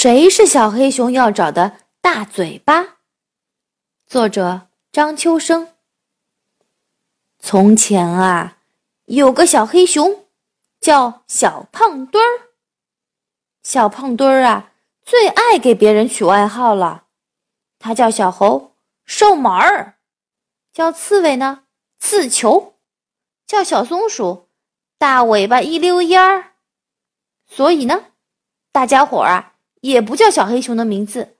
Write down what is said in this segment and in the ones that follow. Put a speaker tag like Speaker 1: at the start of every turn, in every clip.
Speaker 1: 谁是小黑熊要找的大嘴巴？作者张秋生。从前啊，有个小黑熊，叫小胖墩儿。小胖墩儿啊，最爱给别人取外号了。他叫小猴，瘦毛儿；叫刺猬呢，刺球；叫小松鼠，大尾巴一溜烟儿。所以呢，大家伙儿啊。也不叫小黑熊的名字，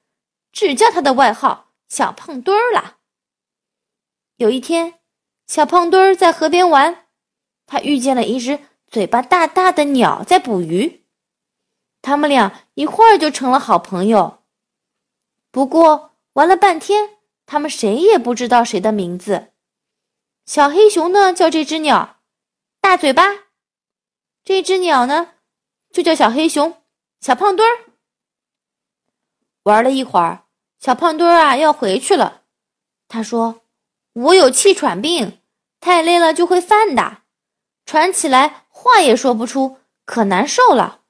Speaker 1: 只叫他的外号“小胖墩儿”了。有一天，小胖墩儿在河边玩，他遇见了一只嘴巴大大的鸟在捕鱼，他们俩一会儿就成了好朋友。不过玩了半天，他们谁也不知道谁的名字。小黑熊呢叫这只鸟“大嘴巴”，这只鸟呢就叫小黑熊“小胖墩儿”。玩了一会儿，小胖墩儿啊要回去了。他说：“我有气喘病，太累了就会犯的，喘起来话也说不出，可难受了。”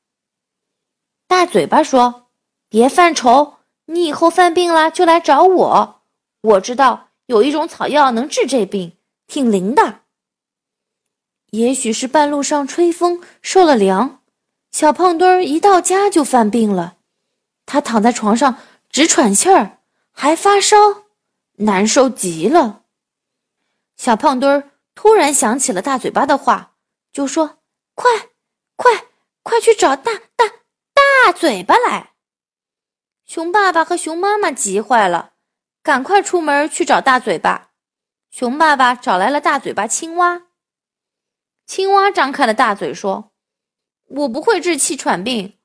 Speaker 1: 大嘴巴说：“别犯愁，你以后犯病了就来找我，我知道有一种草药能治这病，挺灵的。”也许是半路上吹风受了凉，小胖墩儿一到家就犯病了。他躺在床上直喘气儿，还发烧，难受极了。小胖墩儿突然想起了大嘴巴的话，就说：“快，快，快去找大大大嘴巴来！”熊爸爸和熊妈妈急坏了，赶快出门去找大嘴巴。熊爸爸找来了大嘴巴青蛙。青蛙张开了大嘴说：“我不会治气喘病。”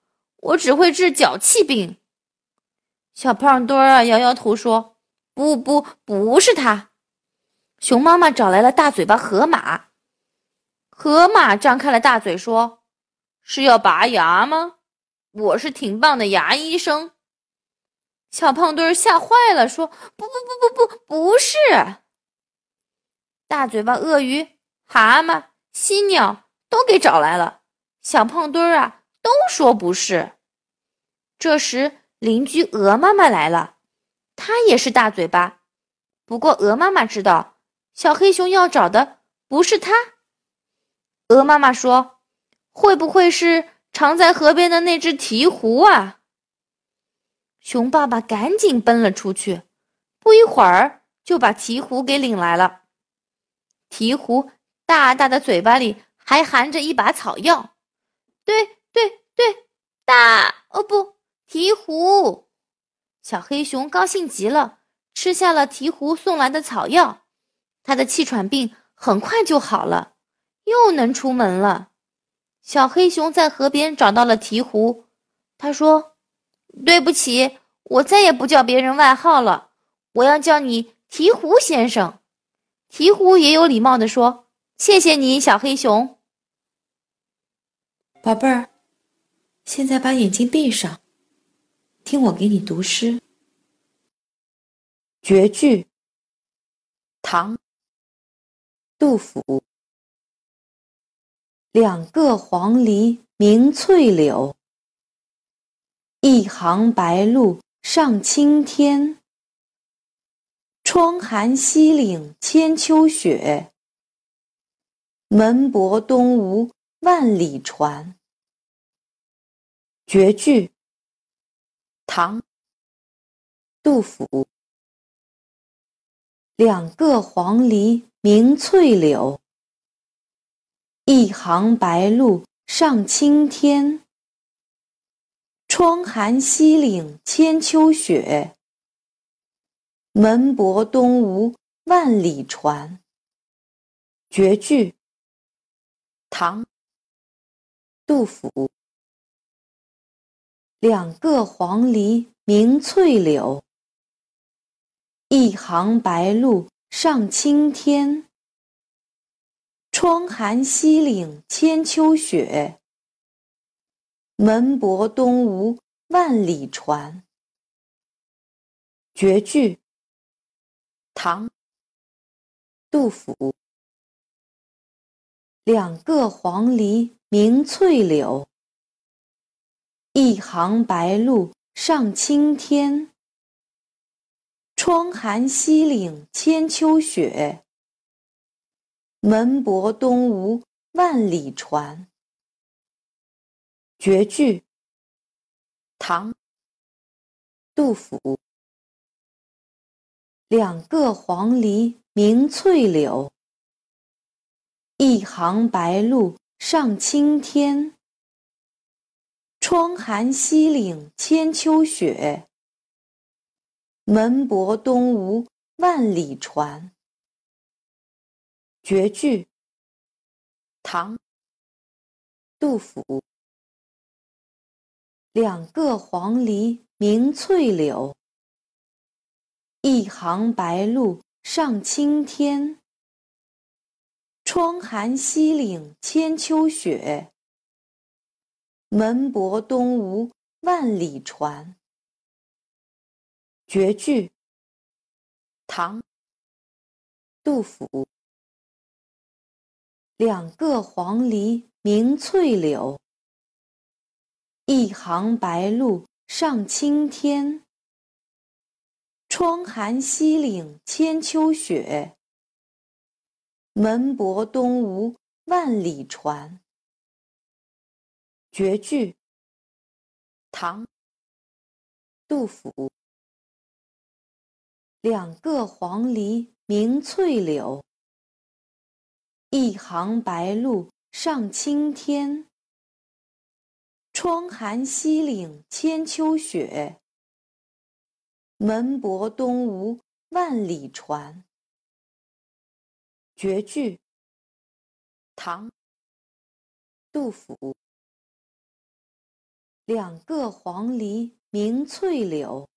Speaker 1: 我只会治脚气病。小胖墩儿啊，摇摇头说：“不不，不是他。”熊妈妈找来了大嘴巴河马。河马张开了大嘴说：“是要拔牙吗？我是挺棒的牙医生。”小胖墩儿吓坏了，说：“不不不不不，不是。”大嘴巴鳄鱼、蛤蟆、犀鸟都给找来了。小胖墩儿啊。都说不是。这时，邻居鹅妈妈来了，她也是大嘴巴。不过，鹅妈妈知道小黑熊要找的不是它。鹅妈妈说：“会不会是藏在河边的那只鹈鹕啊？”熊爸爸赶紧奔了出去，不一会儿就把鹈鹕给领来了。鹈鹕大大的嘴巴里还含着一把草药，对。对对，大哦不，鹈鹕，小黑熊高兴极了，吃下了鹈鹕送来的草药，它的气喘病很快就好了，又能出门了。小黑熊在河边找到了鹈鹕，他说：“对不起，我再也不叫别人外号了，我要叫你鹈鹕先生。”鹈鹕也有礼貌地说：“谢谢你，小黑熊，
Speaker 2: 宝贝儿。”现在把眼睛闭上，听我给你读诗。绝句，唐，杜甫。两个黄鹂鸣翠柳，一行白鹭上青天。窗含西岭千秋雪，门泊东吴万里船。绝句，唐，杜甫。两个黄鹂鸣翠柳，一行白鹭上青天。窗含西岭千秋雪，门泊东吴万里船。绝句，唐，杜甫。两个黄鹂鸣翠柳，一行白鹭上青天。窗含西岭千秋雪，门泊东吴万里船。绝句，唐，杜甫。两个黄鹂鸣翠柳。一行白鹭上青天。窗含西岭千秋雪，门泊东吴万里船。绝句，唐，杜甫。两个黄鹂鸣翠柳，一行白鹭上青天。窗含西岭千秋雪。门泊东吴万里船。绝句，唐，杜甫。两个黄鹂鸣翠柳，一行白鹭上青天。窗含西岭千秋雪，门泊东吴万里船。绝句，唐，杜甫。两个黄鹂鸣翠柳，一行白鹭上青天。窗含西岭千秋雪，门泊东吴万里船。绝句，唐，杜甫。两个黄鹂鸣翠柳，一行白鹭上青天。窗含西岭千秋雪，门泊东吴万里船。绝句，唐，杜甫。两个黄鹂鸣翠柳。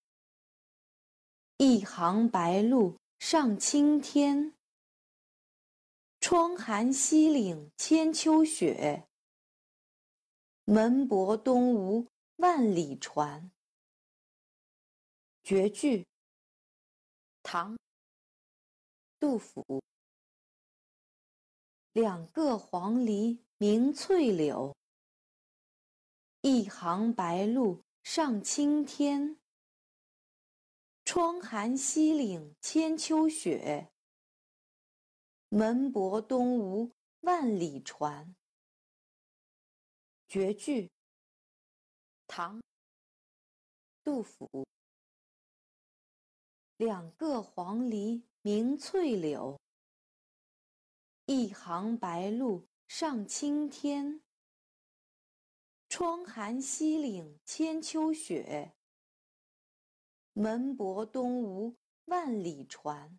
Speaker 2: 一行白鹭上青天。窗含西岭千秋雪，门泊东吴万里船。绝句，唐，杜甫。两个黄鹂鸣翠柳，一行白鹭上青天。窗含西岭千秋雪，门泊东吴万里船。绝句，唐，杜甫。两个黄鹂鸣翠柳，一行白鹭上青天。窗含西岭千秋雪。门泊东吴万里船。